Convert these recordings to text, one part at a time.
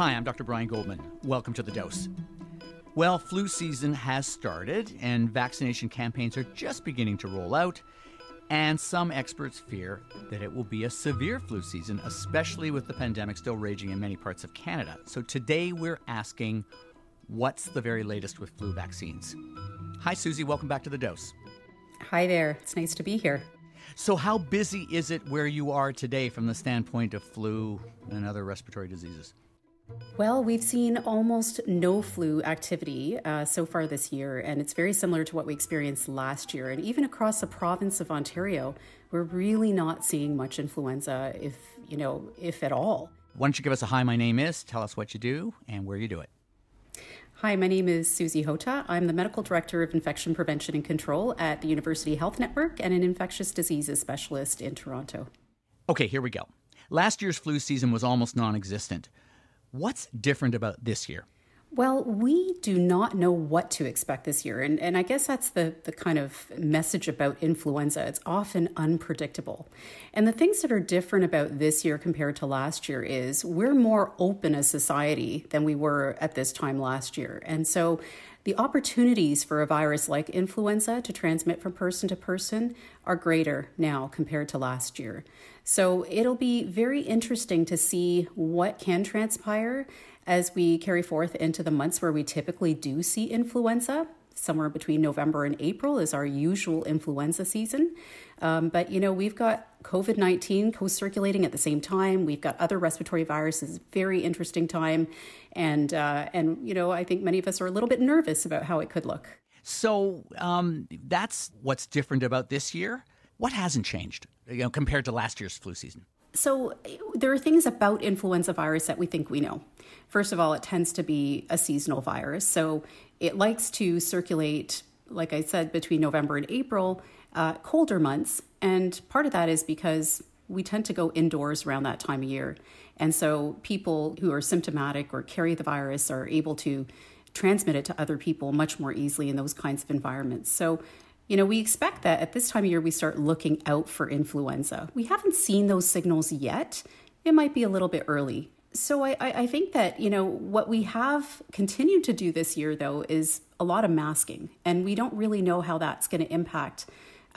Hi, I'm Dr. Brian Goldman. Welcome to The Dose. Well, flu season has started, and vaccination campaigns are just beginning to roll out. And some experts fear that it will be a severe flu season, especially with the pandemic still raging in many parts of Canada. So today we're asking what's the very latest with flu vaccines? Hi, Susy. Welcome back to The Dose. Hi there. It's nice to be here. So, how busy is it where you are today from the standpoint of flu and other respiratory diseases? Well, we've seen almost no flu activity uh, so far this year, and it's very similar to what we experienced last year. And even across the province of Ontario, we're really not seeing much influenza, if you know, if at all. Why don't you give us a hi? My name is. Tell us what you do and where you do it. Hi, my name is Susy Hota. I'm the Medical Director of Infection Prevention and Control at the University Health Network and an infectious diseases specialist in Toronto. Okay, here we go. Last year's flu season was almost non existent. What's different about this year? Well, we do not know what to expect this year. And, and I guess that's the, the kind of message about influenza. It's often unpredictable. And the things that are different about this year compared to last year is we're more open as society than we were at this time last year. And so the opportunities for a virus like influenza to transmit from person to person are greater now compared to last year. So it'll be very interesting to see what can transpire as we carry forth into the months where we typically do see influenza. Somewhere between November and April is our usual influenza season. Um, but, you know, we've got COVID 19 co circulating at the same time. We've got other respiratory viruses, very interesting time. And, uh, and, you know, I think many of us are a little bit nervous about how it could look. So um, that's what's different about this year. What hasn't changed you know, compared to last year's flu season? So, there are things about influenza virus that we think we know. First of all, it tends to be a seasonal virus. So, it likes to circulate, like I said, between November and April, uh, colder months. And part of that is because we tend to go indoors around that time of year. And so, people who are symptomatic or carry the virus are able to transmit it to other people much more easily in those kinds of environments. So, you know, we expect that at this time of year we start looking out for influenza. We haven't seen those signals yet. It might be a little bit early. So I, I think that, you know, what we have continued to do this year, though, is a lot of masking. And we don't really know how that's going to impact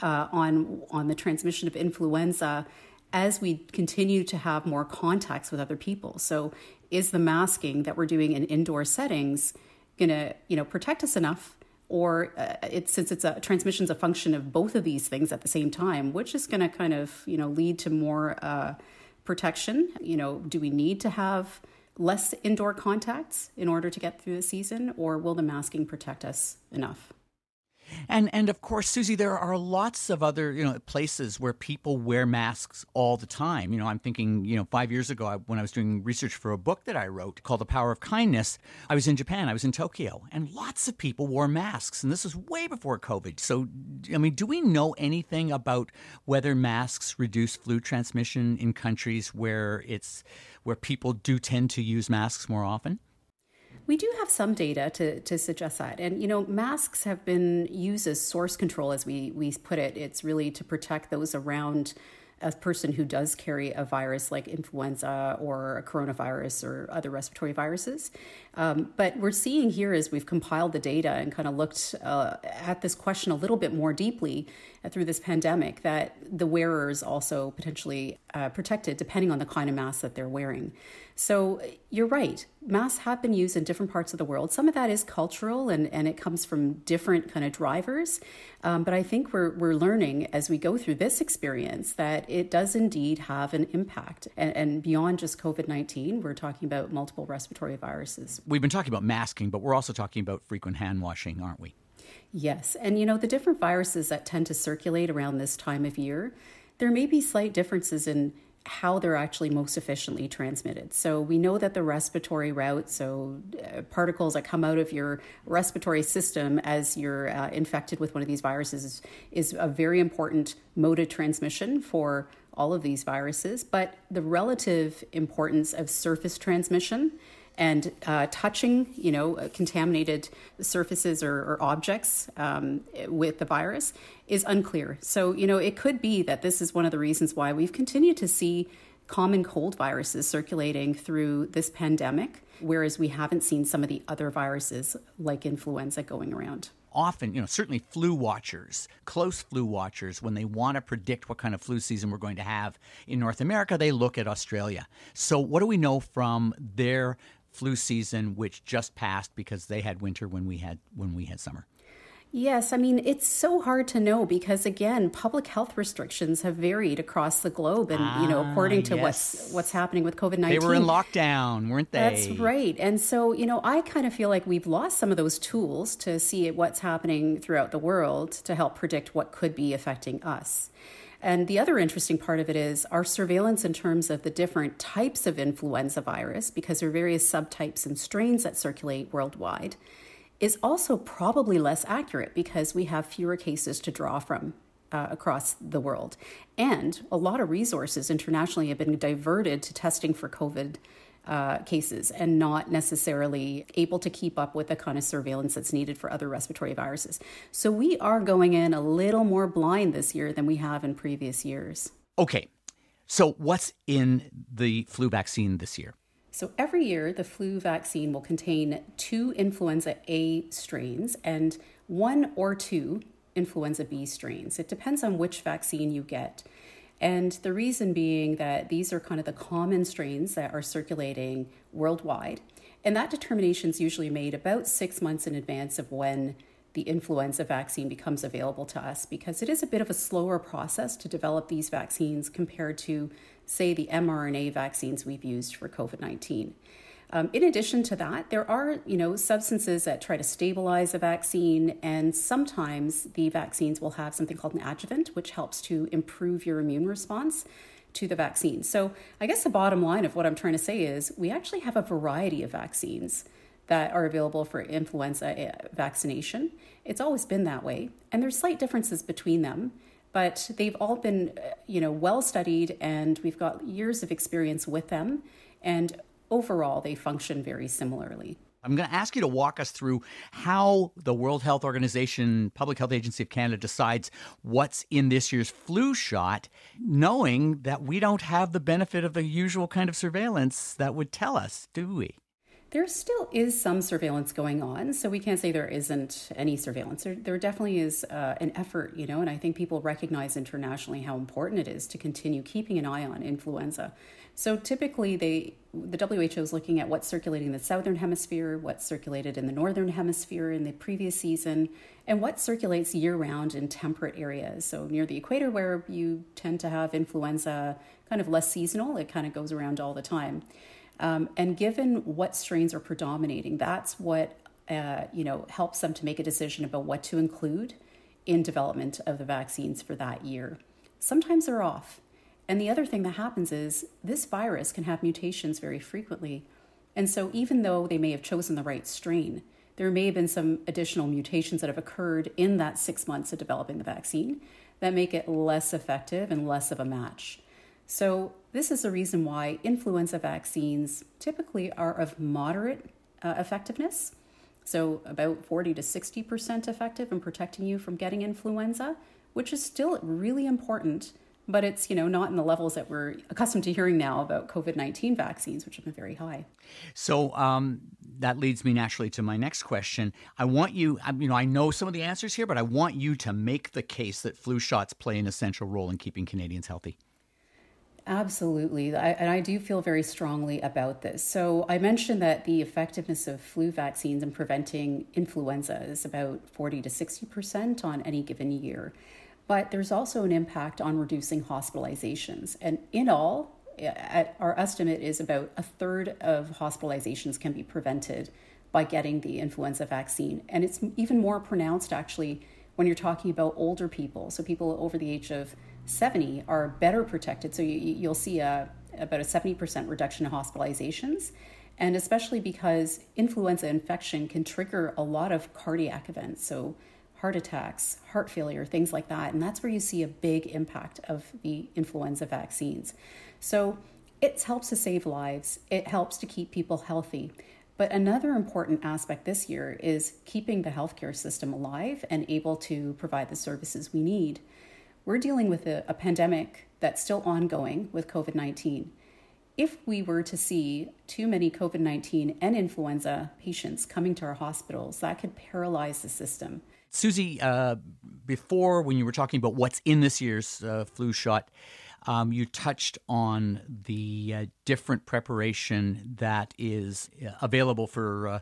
uh, on, on the transmission of influenza as we continue to have more contacts with other people. So is the masking that we're doing in indoor settings going to, you know, protect us enough or uh, it, since it's a transmission's a function of both of these things at the same time, which is going to kind of you know lead to more uh, protection. You know, do we need to have less indoor contacts in order to get through the season, or will the masking protect us enough? And and of course, Susy, there are lots of other you know places where people wear masks all the time. You know, I'm thinking you know five years ago when I was doing research for a book that I wrote called The Power of Kindness. I was in Japan. I was in Tokyo, and lots of people wore masks, and this was way before COVID. So, I mean, do we know anything about whether masks reduce flu transmission in countries where it's where people do tend to use masks more often? We do have some data to, to suggest that. And, you know, masks have been used as source control, as we, we put it. It's really to protect those around a person who does carry a virus like influenza or a coronavirus or other respiratory viruses. Um, but we're seeing here as we've compiled the data and kind of looked uh, at this question a little bit more deeply uh, through this pandemic that the wearers also potentially uh, protected depending on the kind of mask that they're wearing. So you're right. Masks have been used in different parts of the world. Some of that is cultural and, and it comes from different kind of drivers. Um, but I think we're, we're learning as we go through this experience that it does indeed have an impact. And, and beyond just COVID 19, we're talking about multiple respiratory viruses. We've been talking about masking, but we're also talking about frequent hand washing, aren't we? Yes. And you know, the different viruses that tend to circulate around this time of year, there may be slight differences in how they're actually most efficiently transmitted. So we know that the respiratory route, so uh, particles that come out of your respiratory system as you're uh, infected with one of these viruses, is, is a very important mode of transmission for all of these viruses. But the relative importance of surface transmission and uh, touching, you know, contaminated surfaces or, or objects um, with the virus is unclear. So, you know, it could be that this is one of the reasons why we've continued to see common cold viruses circulating through this pandemic, whereas we haven't seen some of the other viruses like influenza going around often, you know, certainly flu watchers, close flu watchers, when they want to predict what kind of flu season we're going to have in North America, they look at Australia. So, what do we know from their flu season, which just passed because they had winter when we had when we had summer? Yes, I mean, it's so hard to know because again, public health restrictions have varied across the globe and ah, you know, according to yes. what's what's happening with COVID-19. They were in lockdown, weren't they? That's right. And so, you know, I kind of feel like we've lost some of those tools to see what's happening throughout the world to help predict what could be affecting us. And the other interesting part of it is our surveillance in terms of the different types of influenza virus, because there are various subtypes and strains that circulate worldwide, is also probably less accurate because we have fewer cases to draw from uh, across the world. And a lot of resources internationally have been diverted to testing for COVID uh, cases and not necessarily able to keep up with the kind of surveillance that's needed for other respiratory viruses. So we are going in a little more blind this year than we have in previous years. Okay. So what's in the flu vaccine this year? So every year, the flu vaccine will contain two influenza A strains and one or two influenza B strains. It depends on which vaccine you get. And the reason being that these are kind of the common strains that are circulating worldwide. And that determination is usually made about six months in advance of when the influenza vaccine becomes available to us because it is a bit of a slower process to develop these vaccines compared to, say, the mRNA vaccines we've used for COVID 19. Um, in addition to that, there are you know substances that try to stabilize a vaccine, and sometimes the vaccines will have something called an adjuvant, which helps to improve your immune response to the vaccine. So I guess the bottom line of what I'm trying to say is we actually have a variety of vaccines that are available for influenza eh, vaccination. It's always been that way, and there's slight differences between them but they've all been eh, you know well studied and we've got years of experience with them and overall they function very similarly. I'm going to ask you to walk us through how the World Health Organization, Public Health Agency of Canada decides what's in this year's flu shot, knowing that we don't have the benefit of the usual kind of surveillance that would tell us, do we? There still is some surveillance going on, so we can't say there isn't any surveillance. There, there definitely is uh, an effort, you know, and I think people recognize internationally how important it is to continue keeping an eye on influenza. So typically, they the WHO is looking at what's circulating in the southern hemisphere, what's circulated in the northern hemisphere in the previous season, and what circulates year round in temperate areas. So near the equator, where you tend to have influenza, kind of less seasonal, it kind of goes around all the time. Um, and given what strains are predominating, that's what uh, you know helps them to make a decision about what to include in development of the vaccines for that year. Sometimes they're off. And the other thing that happens is this virus can have mutations very frequently. And so, even though they may have chosen the right strain, there may have been some additional mutations that have occurred in that six months of developing the vaccine that make it less effective and less of a match. So, this is the reason why influenza vaccines typically are of moderate uh, effectiveness. So, about 40 to 60% effective in protecting you from getting influenza, which is still really important but it's you know not in the levels that we're accustomed to hearing now about covid-19 vaccines which have been very high so um, that leads me naturally to my next question i want you you know i know some of the answers here but i want you to make the case that flu shots play an essential role in keeping canadians healthy Absolutely. I, and I do feel very strongly about this. So, I mentioned that the effectiveness of flu vaccines in preventing influenza is about 40 to 60% on any given year but there's also an impact on reducing hospitalizations. And in all, our estimate is about a third of hospitalizations can be prevented by getting the influenza vaccine. And it's even more pronounced actually when you're talking about older people, so people over the age of 70 are better protected. So you, will see a, about a 70% reduction in hospitalizations. And especially because influenza infection can trigger a lot of cardiac events. So heart attacks, heart failure, things like that. And that's where you see a big impact of the influenza vaccines. So it helps to save lives, it helps to keep people healthy. But another important aspect this year is keeping the healthcare system alive and able to provide the services we need. We're dealing with a, a pandemic that's still ongoing with COVID 19. If we were to see too many COVID 19 and influenza patients coming to our hospitals, that could paralyze the system. Susy, uh, before when you were talking about what's in this year's uh, flu shot, um, you touched on the uh, different preparation that is uh, available for uh,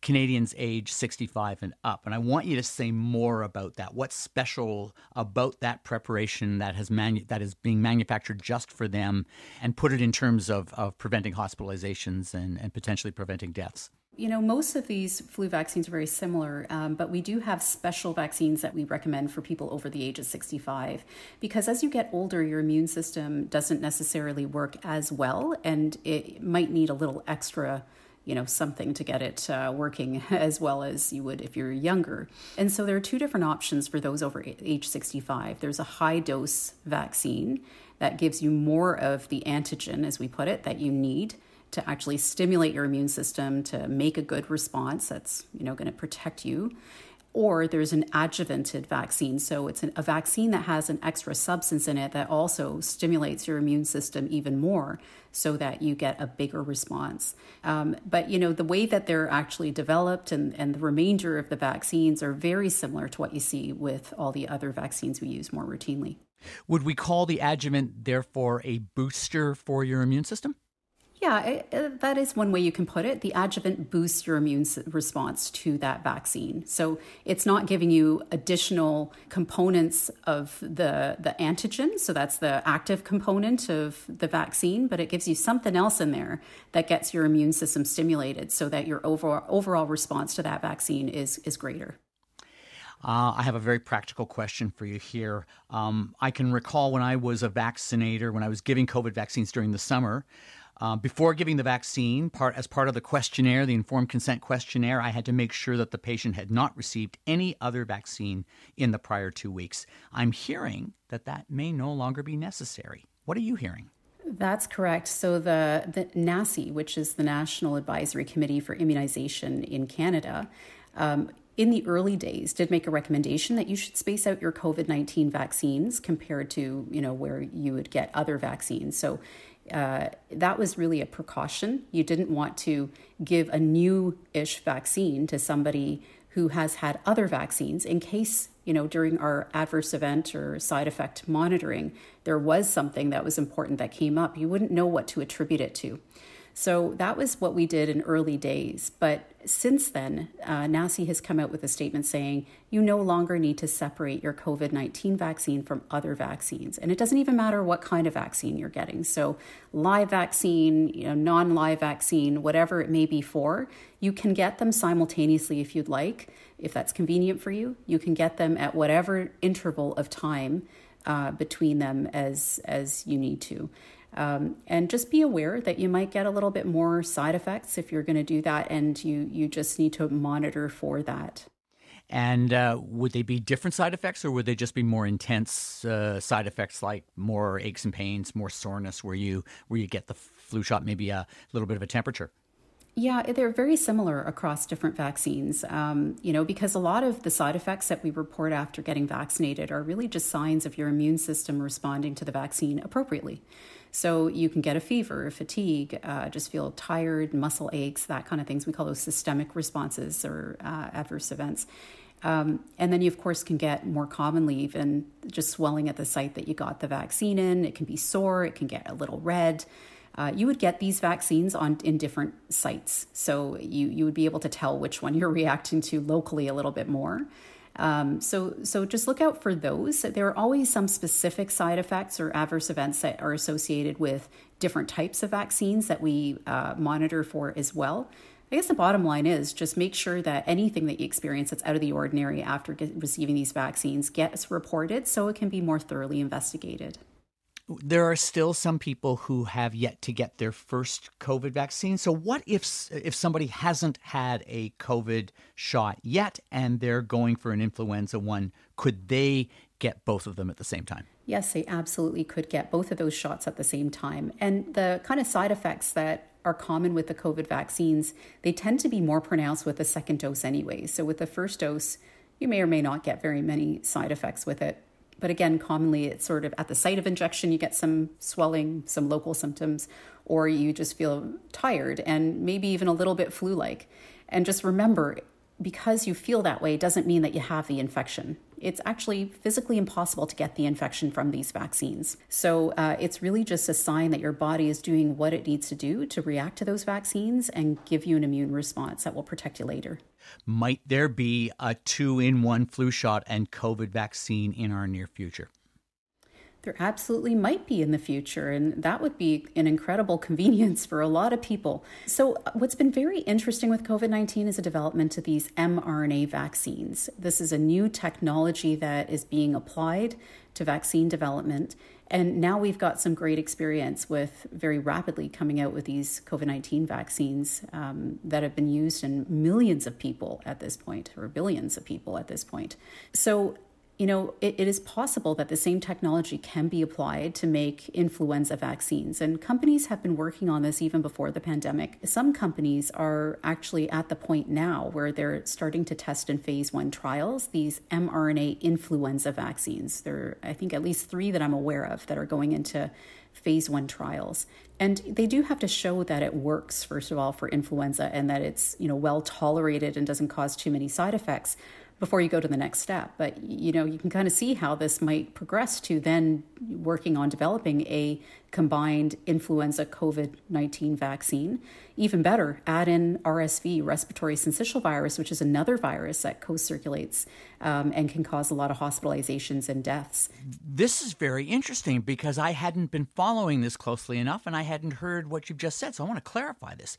Canadians age 65 and up. And I want you to say more about that. What's special about that preparation that has manu- that is being manufactured just for them and put it in terms of, of preventing hospitalizations and, and potentially preventing deaths? You know, most of these flu vaccines are very similar, um, but we do have special vaccines that we recommend for people over the age of 65. Because as you get older, your immune system doesn't necessarily work as well, and it might need a little extra you know something to get it uh, working as well as you would if you're younger and so there are two different options for those over age 65 there's a high dose vaccine that gives you more of the antigen as we put it that you need to actually stimulate your immune system to make a good response that's you know going to protect you or there's an adjuvanted vaccine. So it's an, a vaccine that has an extra substance in it that also stimulates your immune system even more so that you get a bigger response. Um, but you know the way that they're actually developed and, and the remainder of the vaccines are very similar to what you see with all the other vaccines we use more routinely. Would we call the adjuvant therefore a booster for your immune system yeah, it, that is one way you can put it. The adjuvant boosts your immune response to that vaccine. So it's not giving you additional components of the, the antigen. So that's the active component of the vaccine, but it gives you something else in there that gets your immune system stimulated so that your overall, overall response to that vaccine is, is greater. Uh, I have a very practical question for you here. Um, I can recall when I was a vaccinator, when I was giving COVID vaccines during the summer, uh, before giving the vaccine, part as part of the questionnaire, the informed consent questionnaire, I had to make sure that the patient had not received any other vaccine in the prior two weeks. I'm hearing that that may no longer be necessary. What are you hearing? That's correct. So the the NACI, which is the National Advisory Committee for Immunization in Canada, um, in the early days did make a recommendation that you should space out your COVID-19 vaccines compared to, you know, where you would get other vaccines. So uh, that was really a precaution. You didn't want to give a new ish vaccine to somebody who has had other vaccines in case, you know, during our adverse event or side effect monitoring, there was something that was important that came up. You wouldn't know what to attribute it to. So that was what we did in early days. But since then, uh, has come out with a statement saying you no longer need to separate your COVID 19 vaccine from other vaccines. And it doesn't even matter what kind of vaccine you're getting. So, live vaccine, you know, non live vaccine, whatever it may be for, you can get them simultaneously if you'd like. If that's convenient for you, you can get them at whatever interval of time uh, between them as, as you need to. Um, and just be aware that you might get a little bit more side effects if you're going to do that, and you you just need to monitor for that. And uh, would they be different side effects, or would they just be more intense uh, side effects, like more aches and pains, more soreness, where you where you get the flu shot, maybe a little bit of a temperature? Yeah, they're very similar across different vaccines. Um, you know, because a lot of the side effects that we report after getting vaccinated are really just signs of your immune system responding to the vaccine appropriately. So you can get a fever, fatigue, uh, just feel tired, muscle aches, that kind of things. We call those systemic responses or uh, adverse events. Um, and then you, of course, can get more commonly even just swelling at the site that you got the vaccine in. It can be sore, it can get a little red. Uh, you would get these vaccines on in different sites, so you you would be able to tell which one you're reacting to locally a little bit more. Um, so, so just look out for those. There are always some specific side effects or adverse events that are associated with different types of vaccines that we uh, monitor for as well. I guess the bottom line is just make sure that anything that you experience that's out of the ordinary after receiving these vaccines gets reported so it can be more thoroughly investigated. There are still some people who have yet to get their first COVID vaccine. So, what if if somebody hasn't had a COVID shot yet and they're going for an influenza one? Could they get both of them at the same time? Yes, they absolutely could get both of those shots at the same time. And the kind of side effects that are common with the COVID vaccines, they tend to be more pronounced with the second dose anyway. So, with the first dose, you may or may not get very many side effects with it. But again, commonly it's sort of at the site of injection, you get some swelling, some local symptoms, or you just feel tired and maybe even a little bit flu like. And just remember, because you feel that way doesn't mean that you have the infection. It's actually physically impossible to get the infection from these vaccines. So uh, it's really just a sign that your body is doing what it needs to do to react to those vaccines and give you an immune response that will protect you later. Might there be a two in one flu shot and COVID vaccine in our near future? There absolutely might be in the future, and that would be an incredible convenience for a lot of people. So, what's been very interesting with COVID 19 is the development of these mRNA vaccines. This is a new technology that is being applied to vaccine development. And now we've got some great experience with very rapidly coming out with these COVID 19 vaccines um, that have been used in millions of people at this point, or billions of people at this point. So, you know, it, it is possible that the same technology can be applied to make influenza vaccines. And companies have been working on this even before the pandemic. Some companies are actually at the point now where they're starting to test in phase one trials these mRNA influenza vaccines. There are, I think, at least three that I'm aware of that are going into phase one trials. And they do have to show that it works, first of all, for influenza and that it's, you know, well tolerated and doesn't cause too many side effects before you go to the next step. But you know, you can kind of see how this might progress to then working on developing a combined influenza COVID 19 vaccine. Even better, add in RSV, respiratory syncytial virus, which is another virus that co circulates um, and can cause a lot of hospitalizations and deaths. This is very interesting because I hadn't been following this closely enough and I hadn't heard what you've just said. So I want to clarify this.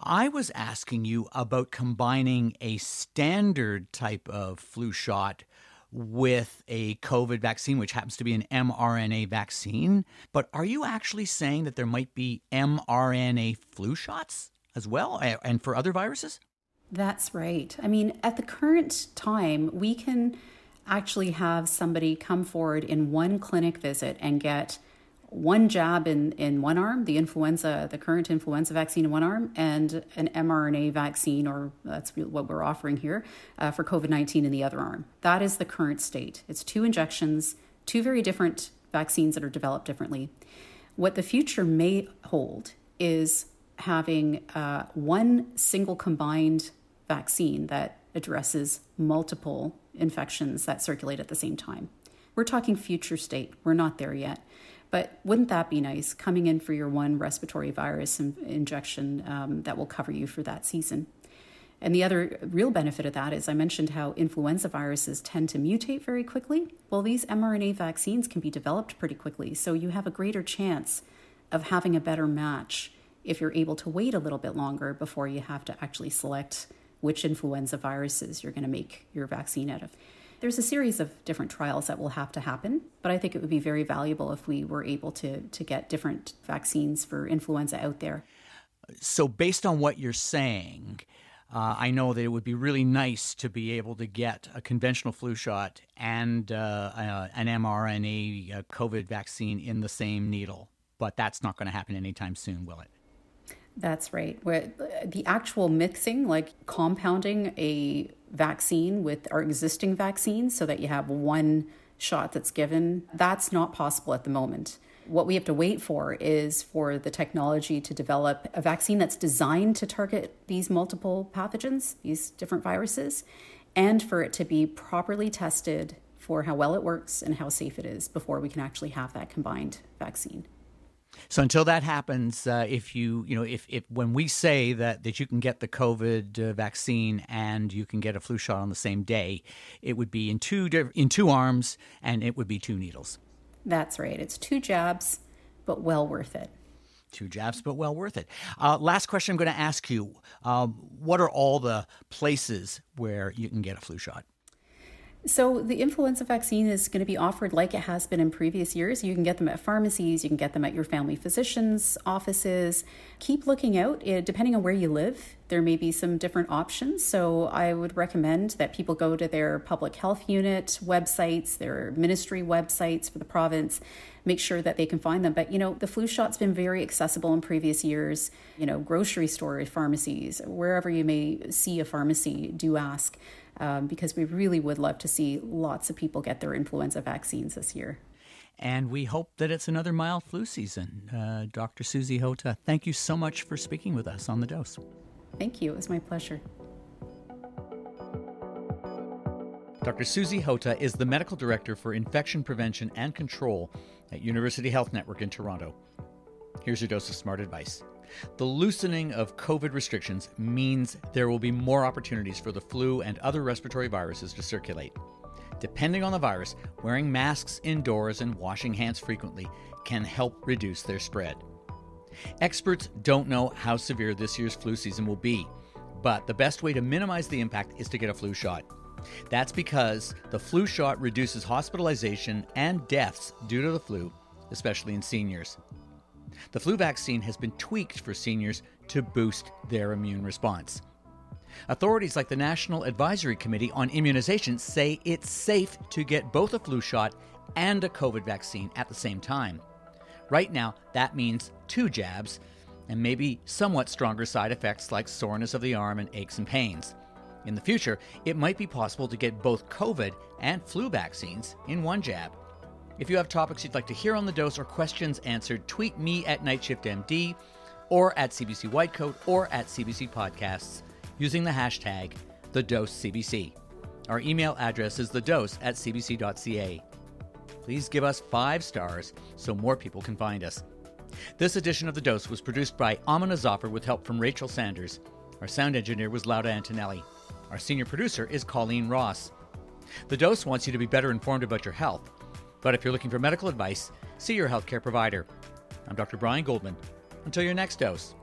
I was asking you about combining a standard type of flu shot with a COVID vaccine, which happens to be an mRNA vaccine. But are you actually saying that there might be mRNA flu shots as well and for other viruses? That's right. I mean, at the current time, we can actually have somebody come forward in one clinic visit and get one jab in, in one arm, the influenza, the current influenza vaccine in one arm, and an mRNA vaccine, or that's what we're offering here, uh, for COVID 19 in the other arm. That is the current state. It's two injections, two very different vaccines that are developed differently. What the future may hold is having uh, one single combined vaccine that addresses multiple infections that circulate at the same time. We're talking future state. We're not there yet. But wouldn't that be nice coming in for your one respiratory virus in- injection um, that will cover you for that season? And the other real benefit of that is I mentioned how influenza viruses tend to mutate very quickly. Well, these mRNA vaccines can be developed pretty quickly, so you have a greater chance of having a better match if you're able to wait a little bit longer before you have to actually select which influenza viruses you're going to make your vaccine out of. There's a series of different trials that will have to happen, but I think it would be very valuable if we were able to, to get different vaccines for influenza out there. So, based on what you're saying, uh, I know that it would be really nice to be able to get a conventional flu shot and uh, uh, an mRNA uh, COVID vaccine in the same needle, but that's not going to happen anytime soon, will it? That's right. Where the actual mixing, like compounding a vaccine with our existing vaccines so that you have one shot that's given, that's not possible at the moment. What we have to wait for is for the technology to develop a vaccine that's designed to target these multiple pathogens, these different viruses, and for it to be properly tested for how well it works and how safe it is before we can actually have that combined vaccine. So until that happens, uh, if you you know if, if when we say that that you can get the COVID uh, vaccine and you can get a flu shot on the same day, it would be in two in two arms and it would be two needles. That's right. It's two jabs, but well worth it. Two jabs, but well worth it. Uh, last question I'm going to ask you um, What are all the places where you can get a flu shot? So, the influenza vaccine is going to be offered like it has been in previous years. You can get them at pharmacies, you can get them at your family physician's offices. Keep looking out. Eh, depending on where you live, there may be some different options. So, I would recommend that people go to their public health unit websites, their ministry websites for the province, make sure that they can find them. But, you know, the flu shot's been very accessible in previous years. You know, grocery stores, pharmacies, wherever you may see a pharmacy, do ask um, because we really would love to see lots of people get their influenza vaccines this year. And we hope that it's another mild flu season. Uh, Dr. Susy Hota, thank you so much for speaking with us on The Dose. Thank you. It was my pleasure. Dr. Susy Hota is the Medical Director for Infection Prevention and Control at University Health Network in Toronto. Here's your dose of smart advice. The loosening of COVID restrictions means there will be more opportunities for the flu and other respiratory viruses to circulate. Depending on the virus, wearing masks indoors and washing hands frequently can help reduce their spread. Experts don't know how severe this year's flu season will be, but the best way to minimize the impact is to get a flu shot. That's because the flu shot reduces hospitalization and deaths due to the flu, especially in seniors. The flu vaccine has been tweaked for seniors to boost their immune response. Authorities like the National Advisory Committee on Immunization say it's safe to get both a flu shot and a COVID vaccine at the same time. Right now, that means two jabs and maybe somewhat stronger side effects like soreness of the arm and aches and pains. In the future, it might be possible to get both COVID and flu vaccines in one jab. If you have topics you'd like to hear on the dose or questions answered, tweet me at NightShiftMD or at CBC Whitecoat or at CBC Podcasts using the hashtag TheDoseCBC. Our email address is thedose at cbc.ca. Please give us five stars so more people can find us. This edition of The Dose was produced by Amina Zafar with help from Rachel Sanders. Our sound engineer was Lauda Antonelli. Our senior producer is Colleen Ross. The Dose wants you to be better informed about your health. But if you're looking for medical advice, see your healthcare provider. I'm Dr. Brian Goldman. Until your next dose.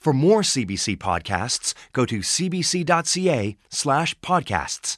For more CBC podcasts, go to cbc.ca slash podcasts.